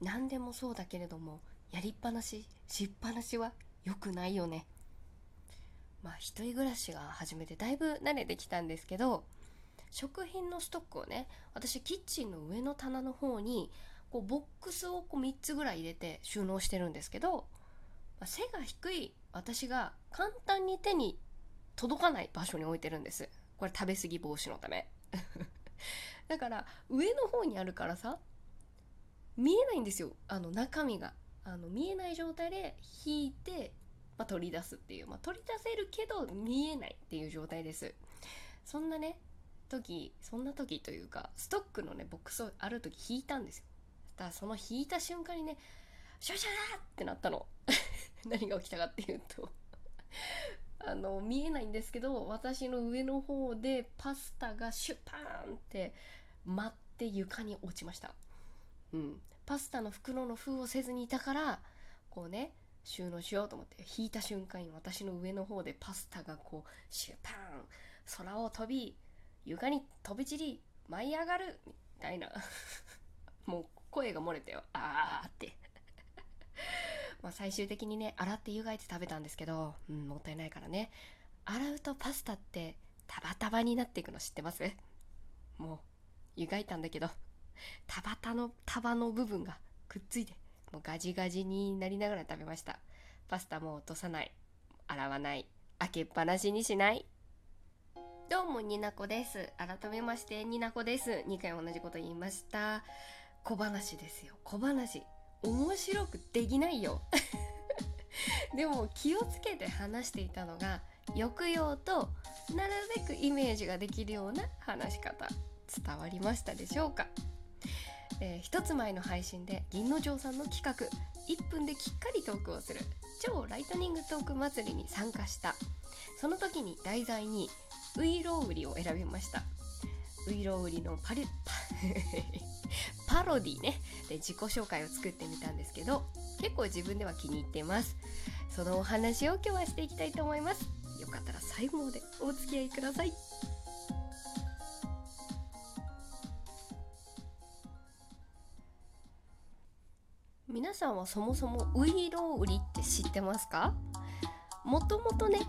何でもそうだけれどもやりっぱなししっぱなしは良くないよね。まあ一人暮らしが始めてだいぶ慣れてきたんですけど食品のストックをね私キッチンの上の棚の方にこうボックスをこう3つぐらい入れて収納してるんですけど、まあ、背が低い私が簡単に手に届かない場所に置いてるんです。これ食べ過ぎ防止のため。だから上の方にあるからさ見えないんですよ。あの中身が。あの見えない状態で引いて、まあ、取り出すっていう、まあ、取り出せるけど見えないっていう状態です。そんなね時そんな時というかストックのねボックスをある時引いたんですよ。だからその引いた瞬間にねシャシャーってなったの。何が起きたかっていうと。あの見えないんですけど私の上の方でパスタがシュパーンって舞って床に落ちました。うん。パスタの袋の封をせずにいたからこうね収納しようと思って引いた瞬間に私の上の方でパスタがこうシュパーン空を飛び床に飛び散り舞い上がるみたいな。もう声が漏れてよ。あーって。まあ最終的にね洗って湯がいて食べたんですけど、うん、もったいないからね。洗うとパスタってタバタバになっていくの知ってます？もう湯がいたんだけど。タバタの束の部分がくっついてもうガジガジになりながら食べました。パスタも落とさない。洗わない。開けっぱなしにしない。どうもになこです。改めましてになこです。2回同じこと言いました。小話ですよ。小話。面白くできないよ。でも気をつけて話していたのが抑揚となるべくイメージができるような話し方。伝わりましたでしょうか？えー、一つ前の配信で銀之丞さんの企画。1分できっかりトークをする。超ライトニングトーク祭りに参加した。その時に題材にウイロウリを選びました。ウイロウリのパリ パロディね。で自己紹介を作ってみたんですけど結構自分では気に入ってます。そのお話を今日はしていきたいと思います。よかったら最後までお付き合いください。さんはそもそもウイロウリって知ってますか？もともとね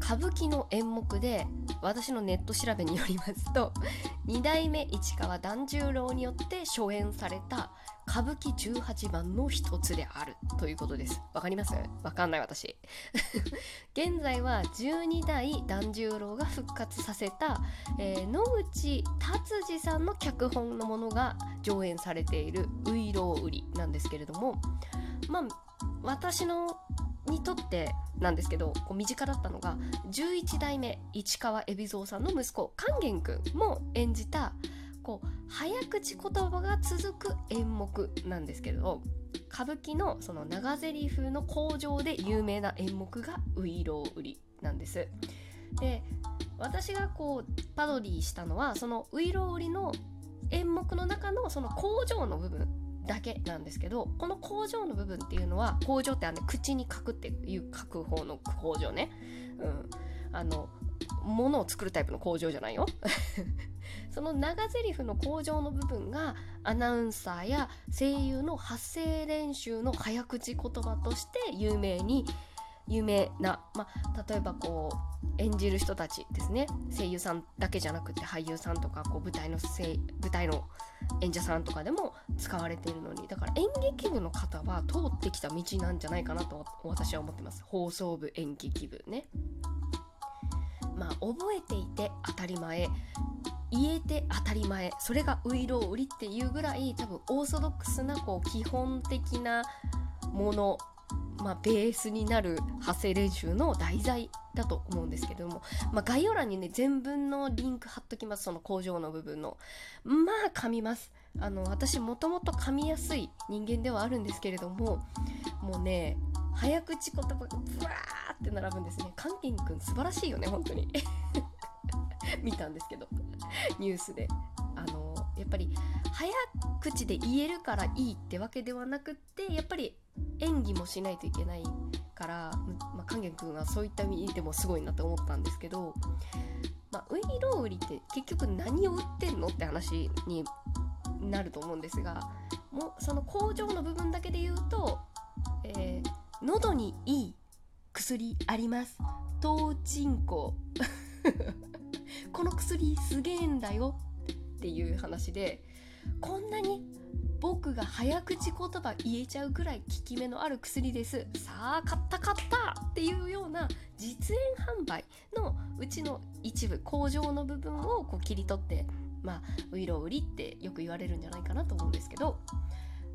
歌舞伎の演目で私のネット調べによりますと二代目市川團十郎によって初演された歌舞伎18番の一つであるということです。わかります？わかんない私。現在は12代團十郎が復活させた、えー、野口達治さんの脚本のものが上演されている「ういろう売り」なんですけれどもまあ私のにとってなんですけどこう身近だったのが11代目市川海老蔵さんの息子勸玄君も演じたこう早口言葉が続く演目なんですけれど歌舞伎のその長ゼリフの口上で有名な演目が「ういろう売り」なんです。で私がこうパロディしたのはその「ういろう売り」の演目の中のその工場の部分だけなんですけどこの工場の部分っていうのは工場ってあの口に書くっていう書く方の工場ね、うん、あの物を作るタイプの工場じゃないよ。その長ゼリフの工場の部分がアナウンサーや声優の発声練習の早口言葉として有名に有名な、まあ、例えばこう演じる人たちですね。声優さんだけじゃなくて俳優さんとかこう舞台の舞台の演者さんとかでも使われているのに。だから演劇部の方は通ってきた道なんじゃないかなと私は思ってます。放送部演劇部ね。まあ覚えていて当たり前。言えて当たり前。それがウイロウリっていうぐらい多分オーソドックスなこう基本的なものまあ、ベースになる発声練習の題材だと思うんですけども、まあ、概要欄にね全文のリンク貼っときますその工場の部分。のまあ噛みます。あの私もともと噛みやすい人間ではあるんですけれどももうね早口言葉がブワーって並ぶんですね。カンキンくん素晴らしいよね本当に。見たんですけど。ニュースで。あのやっぱり早口で言えるからいいってわけではなくってやっぱり演技もしないといけないから、まあ、勸玄君はそういった意味でもすごいなと思ったんですけど、まあ、ウイロウリって結局何を売ってんのって話になると思うんですがもうその工場の部分だけで言うと、えー、喉にいい薬あります。トチンコこの薬すげえんだよっていう話でこんなに僕が早口言葉言えちゃうくらい効き目のある薬です。さあ買った買ったっていうような実演販売のうちの一部工場の部分をこう切り取ってまあウイロウリってよく言われるんじゃないかなと思うんですけど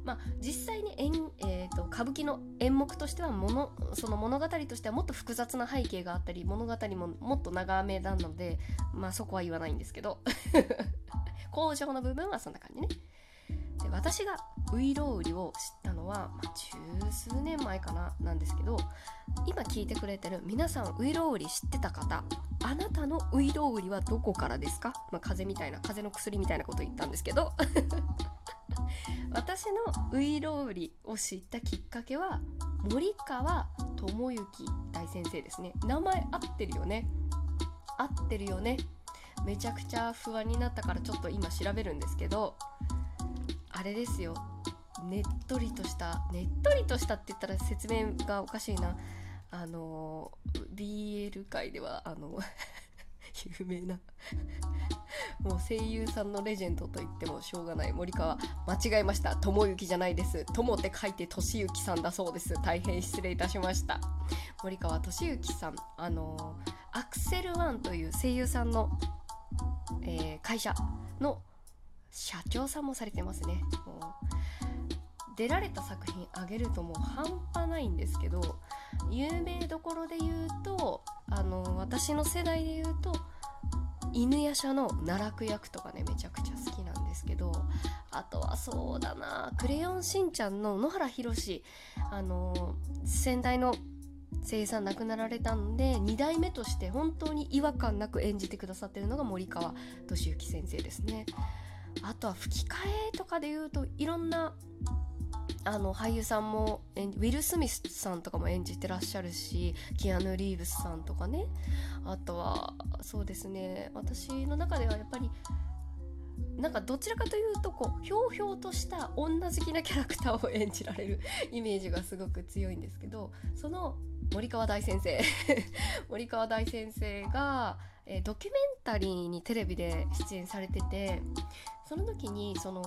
まあ、実際に演、えー、歌舞伎の演目としてはものその物語としてはもっと複雑な背景があったり物語ももっと長めなので、まあ、そこは言わないんですけど。工場の部分はそんな感じね。で私がウイロウリを知ったのは、まあ、十数年前かななんですけど今聞いてくれてる皆さんウイロウリ知ってた方あなたのウイロウリはどこからですか、まあ、風邪みたいな風邪の薬みたいなこと言ったんですけど。私のウイロウリを知ったきっかけは森川智之大先生ですね。名前合ってるよね。合ってるよね。めちゃくちゃ不安になったからちょっと今調べるんですけどあれですよ。ねっとりとしたねっとりとしたって言ったら説明がおかしいな。あの BL 界ではあの有名なもう声優さんのレジェンドと言ってもしょうがない森川。間違えました。智之じゃないです。友って書いて俊之さんだそうです。大変失礼いたしました。森川俊之さん。あのアクセルワンという声優さんの、えー、会社の社長さんもされてますね。もう出られた作品あげるともう半端ないんですけど有名どころで言うとあの私の世代で言うと犬夜叉の奈落役とかねめちゃくちゃ好きなんですけどあとはそうだな「クレヨンしんちゃん」の野原宏あの先代の声優さん亡くなられたんで2代目として本当に違和感なく演じてくださってるのが森川俊之先生ですね。あとは吹き替えとかで言うといろんなあの俳優さんもウィル・スミスさんとかも演じてらっしゃるしキアヌ・リーブスさんとかね。あとはそうですね。私の中ではやっぱりなんかどちらかというとこうひょうひょうとした女好きなキャラクターを演じられる イメージがすごく強いんですけどその森川大先生。森川大先生が、えー、ドキュメンタリーにテレビで出演されててその時にその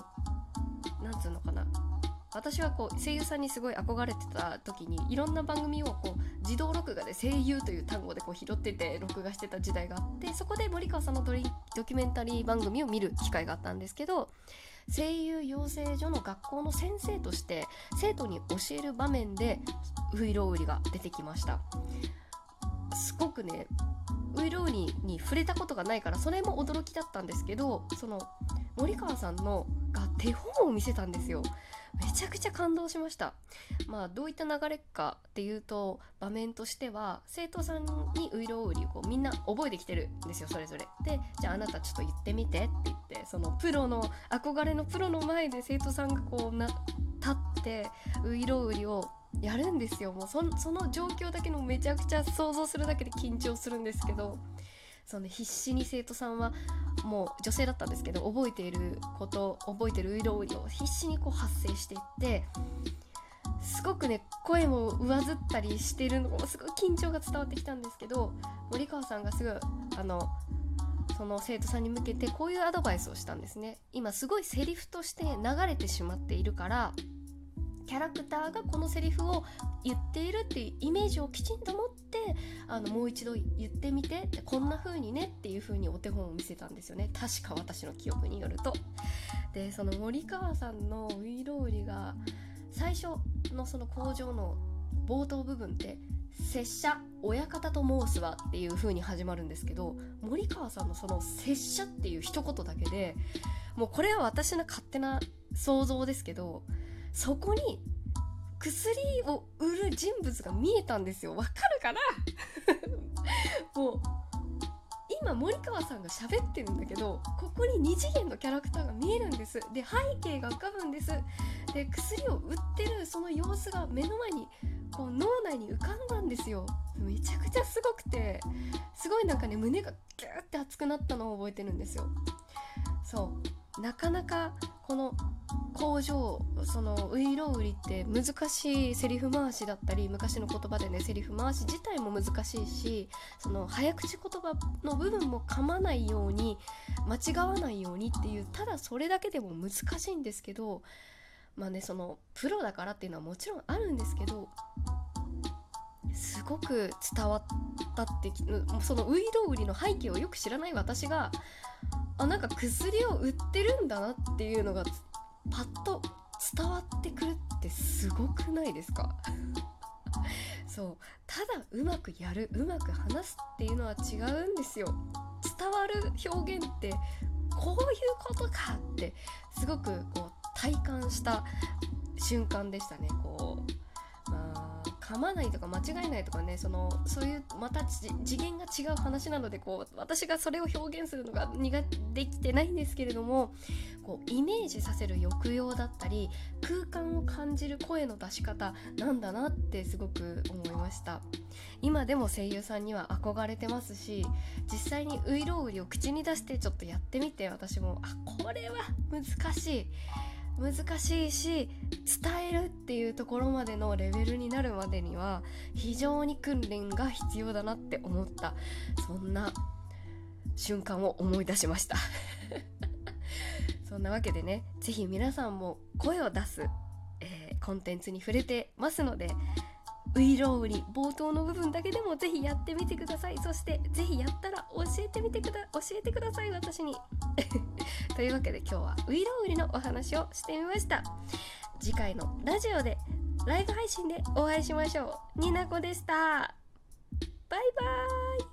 なんつうのかな。私はこう声優さんにすごい憧れてた時にいろんな番組をこう自動録画で声優という単語でこう拾ってて録画してた時代があってそこで森川さんのドドキュメンタリー番組を見る機会があったんですけど声優養成所の学校の先生として生徒に教える場面でウイロウリが出てきました。すごくねウイロウリに触れたことがないからそれも驚きだったんですけどその森川さんのが手本を見せたんですよ。めちゃくちゃ感動しました。まあどういった流れかっていうと場面としては生徒さんにウイロウリをみんな覚えてきてるんですよそれぞれ。でじゃああなたちょっと言ってみてって言ってそのプロの憧れのプロの前で生徒さんがこうな立ってウイロウリをやるんですよ。もうその状況だけのめちゃくちゃ想像するだけで緊張するんですけどその必死に生徒さんはもう女性だったんですけど覚えていること覚えてる色々を必死にこう発生していってすごくね声も上ずったりしてるのもすごい緊張が伝わってきたんですけど森川さんがすぐあのその生徒さんに向けてこういうアドバイスをしたんですね。今すごいセリフとして流れてしまっているからキャラクターがこのセリフを言っているっていうイメージをきちんと持ってあのもう一度言ってみてってこんな風にねっていう風にお手本を見せたんですよね。確か私の記憶によると。でその森川さんのウイロウリが最初のその工場の冒頭部分って拙者親方と申すわっていう風に始まるんですけど森川さんのその拙者っていう一言だけでもうこれは私の勝手な想像ですけどそこに薬を売る人物が見えたんですよ。わかるかな？もう今森川さんが喋ってるんだけどここに2次元のキャラクターが見えるんです。で背景が浮かぶんです。で薬を売ってるその様子が目の前にこう脳内に浮かんだんですよ。めちゃくちゃすごくてすごいなんかね胸がギューって熱くなったのを覚えてるんですよ。そう。なかなかこの工場そのウイロウリって難しいセリフ回しだったり昔の言葉でねセリフ回し自体も難しいしその早口言葉の部分も噛まないように間違わないようにっていうただそれだけでも難しいんですけどまあねそのプロだからっていうのはもちろんあるんですけどすごく伝わったってそのウイロウリの背景をよく知らない私があなんか薬を売ってるんだなっていうのがパッと伝わってくるってすごくないですか？そう。ただうまくやるうまく話すっていうのは違うんですよ。伝わる表現ってこういうことかってすごくこう体感した瞬間でしたね。こう噛まないとか間違えないとかねそのそういうまた次元が違う話なのでこう私がそれを表現するのが苦できてないんですけれどもこうイメージさせる抑揚だったり空間を感じる声の出し方なんだなってすごく思いました。今でも声優さんには憧れてますし実際にウイロウリを口に出してちょっとやってみて私もあこれは難しい。難しいし伝えるっていうところまでのレベルになるまでには非常に訓練が必要だなって思ったそんな瞬間を思い出しました。そんなわけでね是非皆さんも声を出す、えー、コンテンツに触れてますのでウイロウリ冒頭の部分だけでもぜひやってみてください。そしてぜひやったら教えてみてくだ教えてください。私に。というわけで今日はウイロウリのお話をしてみました。次回のラジオでライブ配信でお会いしましょう。になこでした。バイバーイ。